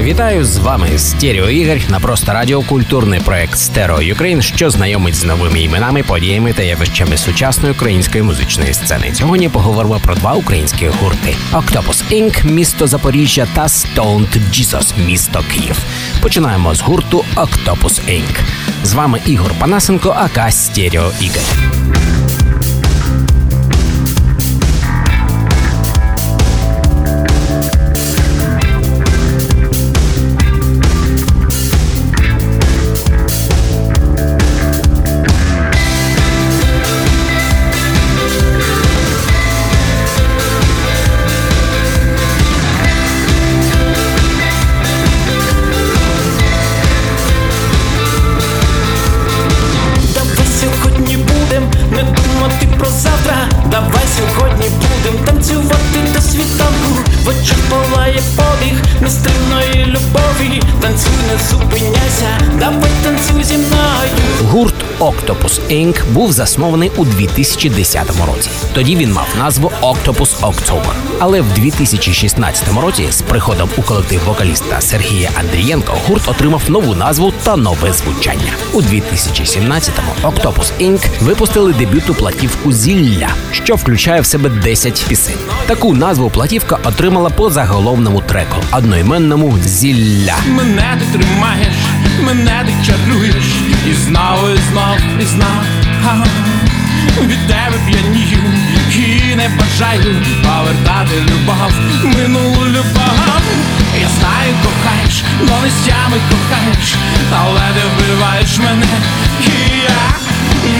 Вітаю з вами Стерео Ігор на просто радіо культурний проект Stereo Ukraine, що знайомить з новими іменами, подіями та явищами сучасної української музичної сцени. Сьогодні поговоримо про два українські гурти: Octopus Inc. місто Запоріжжя та Stoned Jesus місто Київ. Починаємо з гурту Octopus Inc. З вами Ігор Панасенко, ака Стерео Ігор. про завтра, давай сьогодні будем танцювати до світанку, в очах палає побіг нестримної любові, танцюй, не зупиняйся, давай танцюй зі мною. Octopus Inc. був заснований у 2010 році. Тоді він мав назву Octopus October. Але в 2016 році, з приходом у колектив вокаліста Сергія Андрієнко, гурт отримав нову назву та нове звучання. У 2017-му Octopus Inc. випустили дебюту платівку Зілля, що включає в себе 10 пісень. Таку назву платівка отримала по заголовному треку одноіменному Зілля. Мене ти тримаєш, мене ти чаруєш, і знову, і знов, і знов від тебе п'янію і не бажаю повертати любов, минулу любов. Я знаю, кохаєш, донестями кохаєш, але ти вбиваєш мене, і я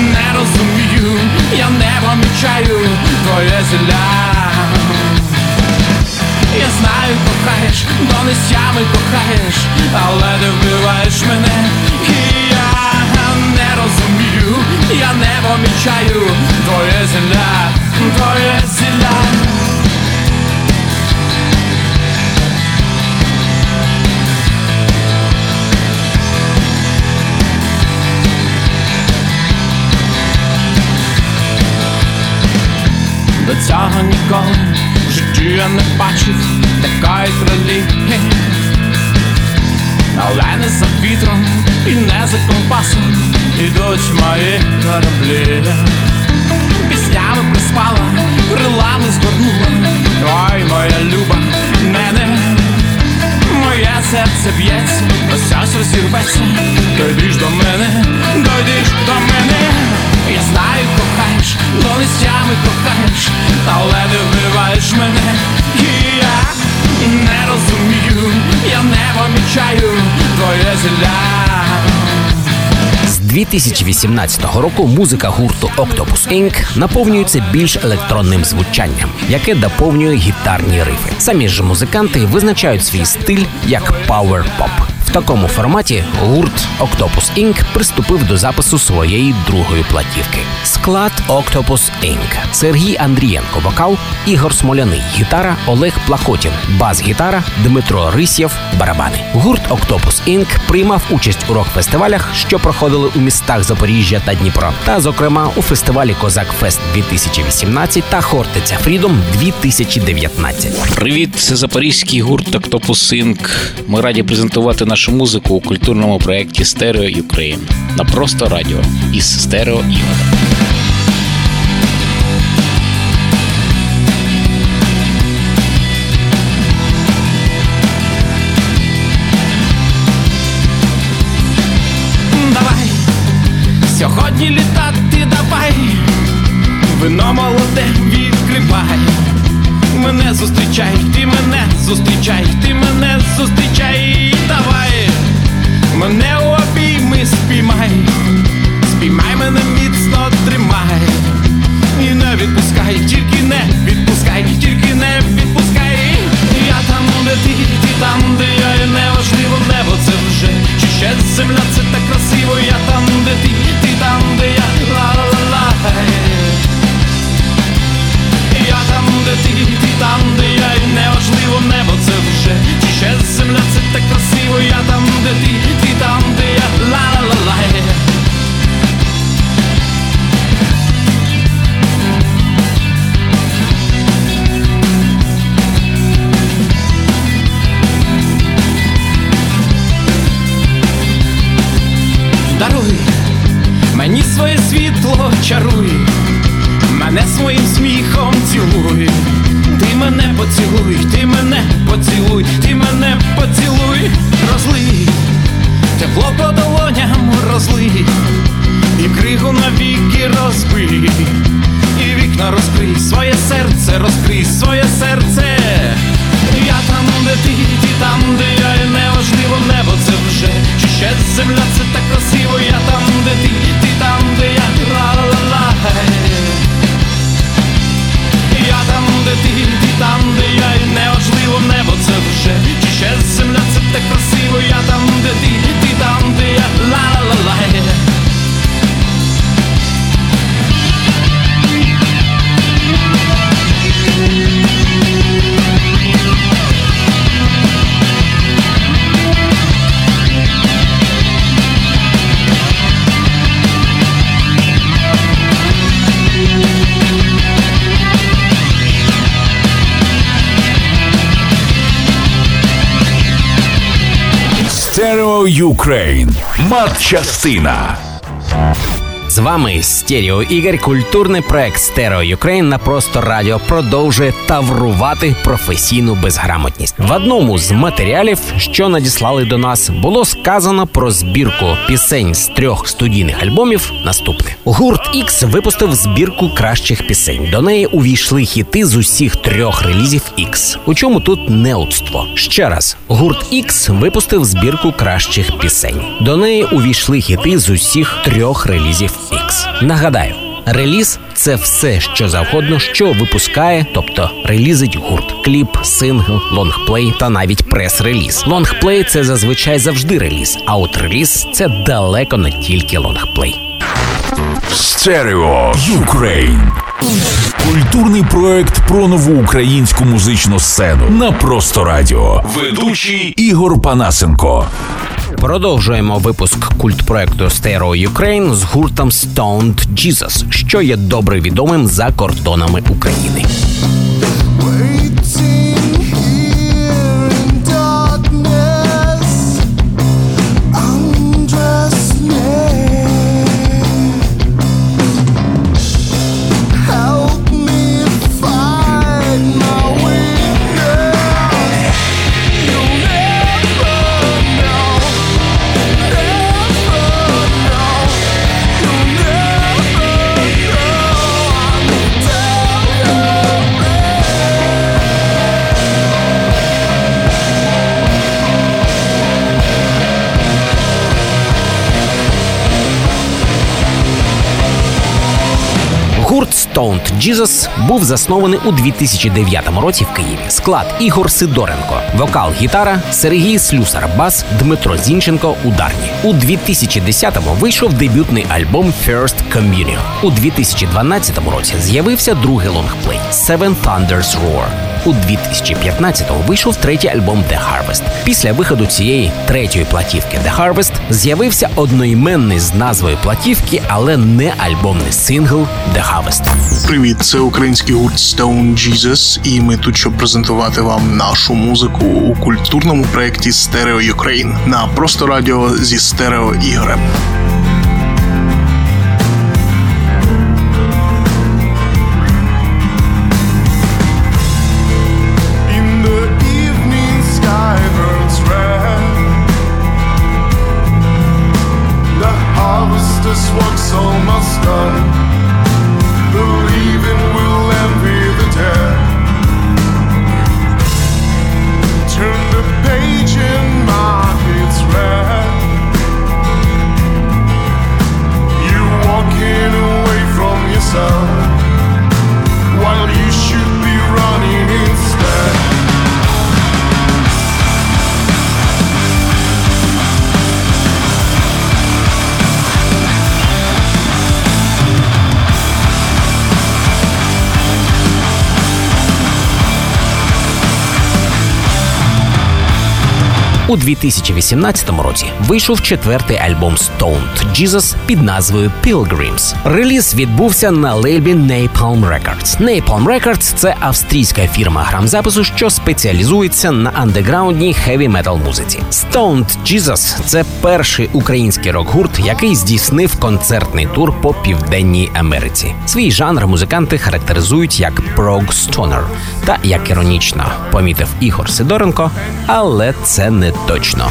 не розумію, я не помічаю твоє зілля. Я знаю, кохаєш, донестями кохаєш, але ти вбиваєш мене, не помічаю твоє зілля, твоє зілля. До цього ніколи в житті я не бачив такої кролі але не за вітром і не за компасом ідуть мої кораблі. Піснями приспала, крилами згорнула, ой, моя люба, мене, моє серце б'ється, ось ось розірветься, дойдиш до мене, дойдиш до мене, 2018 року музика гурту Octopus Inc. наповнюється більш електронним звучанням, яке доповнює гітарні рифи. Самі ж музиканти визначають свій стиль як power pop. Такому форматі гурт Octopus Inc. приступив до запису своєї другої платівки. Склад Octopus Inc. Сергій Андрієнко, вокал, Ігор Смоляний, гітара, Олег Плахотін, бас-гітара, Дмитро Рисєв, барабани. Гурт Octopus Inc. приймав участь у рок-фестивалях, що проходили у містах Запоріжжя та Дніпро, та, зокрема, у фестивалі Козак Фест 2018 та Хортиця Freedom 2019. Привіт, це запорізький гурт Octopus Inc. Ми раді презентувати нашу музику у культурному проєкті Stereo Ukraine на просто радіо із стерео. Давай, сьогодні літати давай, вино молоде відкривай. Мене зустрічай, ти мене зустрічай, ти мене зустрічай, давай, мене обійми спіймай, спіймай мене міцно тримай, і не відпускай, тільки не відпускай, тільки не зачаруй, мене своїм сміхом цілуй, ти мене поцілуй, ти мене поцілуй, ти мене поцілуй, розлий, тепло по долоням розлий, і кригу навіки розбий, і вікна розкрий, своє серце, розкрий, своє серце. Я там, де ти, ти там, де я і неважливо небо це вже. Чи ще земля це так красиво, Stereo Ukraine. Матчастина. З вами Стерео Ігор, культурний проект Stereo Ukraine на просто радіо продовжує таврувати професійну безграмотність. В одному з матеріалів, що надіслали до нас, було сказано про збірку пісень з трьох студійних альбомів. Наступне гурт X випустив збірку кращих пісень. До неї увійшли хіти з усіх трьох релізів X. У чому тут неуцтво? Ще раз, гурт X випустив збірку кращих пісень. До неї увійшли хіти з усіх трьох релізів X. Нагадаю. Реліз це все, що завгодно, що випускає, тобто релізить гурт, кліп, сингл, лонгплей та навіть прес-реліз. Лонгплей це зазвичай завжди реліз, а от реліз це далеко не тільки лонгплей. Stereo Ukraine. Культурний проект про нову українську музичну сцену на просто радіо. Ведучий Ігор Панасенко. Продовжуємо випуск культпроекту Stereo Ukraine з гуртом Stoned Jesus, що є добре відомим за кордонами України. Stoned Jesus був заснований у 2009 році в Києві. Склад Ігор Сидоренко, вокал, гітара, Сергій Слюсар, бас, Дмитро Зінченко, ударні. У 2010-му вийшов дебютний альбом First Communion. У 2012 році з'явився другий лонгплей Seven Thunders Roar. У 2015-му вийшов третій альбом The Harvest. Після виходу цієї третьої платівки The Harvest з'явився одноіменний з назвою платівки, але не альбомний сингл The Harvest. Привіт, це український гурт Stone Jesus, і ми тут, щоб презентувати вам нашу музику у культурному проєкті Stereo Ukraine на просто радіо зі стерео ігорем. У 2018 році вийшов четвертий альбом Stoned Jesus під назвою Pilgrims. Реліз відбувся на лейбі Napalm Records. Napalm Records – це австрійська фірма грамзапису, що спеціалізується на андеграундній хеві метал музиці. Stoned Jesus – це перший український рок-гурт, який здійснив концертний тур по південній Америці. Свій жанр музиканти характеризують як prog stoner. Та як іронічно помітив Ігор Сидоренко, але це не точно.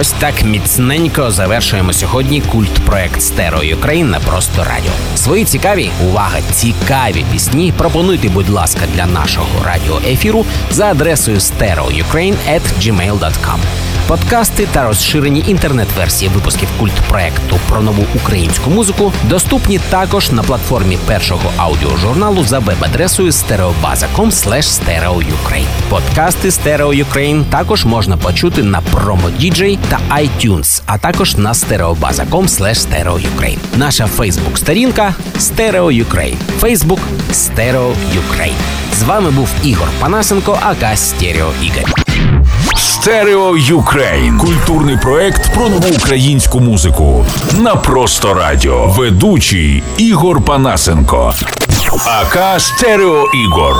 Ось так міцненько завершуємо сьогодні культ проект Стеро на просто радіо. Свої цікаві, увага, цікаві пісні пропонуйте, будь ласка, для нашого радіоефіру за адресою stereoukraine.gmail.com. Подкасти та розширені інтернет-версії випусків культ проекту про нову українську музику доступні також на платформі першого аудіожурналу за веб-адресою stereobaza.com stereoukraine. Подкасти Stereo Ukraine також можна почути на Promo DJ та iTunes, а також на stereobaza.com stereoukraine. Наша Фейсбук-сторінка Stereo Ukraine. Фейсбук Stereo Ukraine. З вами був Ігор Панасенко, aka Стерео Ігор. Stereo Ukraine. Культурний проект про нову українську музику. На просто радіо. Ведучий Ігор Панасенко. aka Стерео Ігор.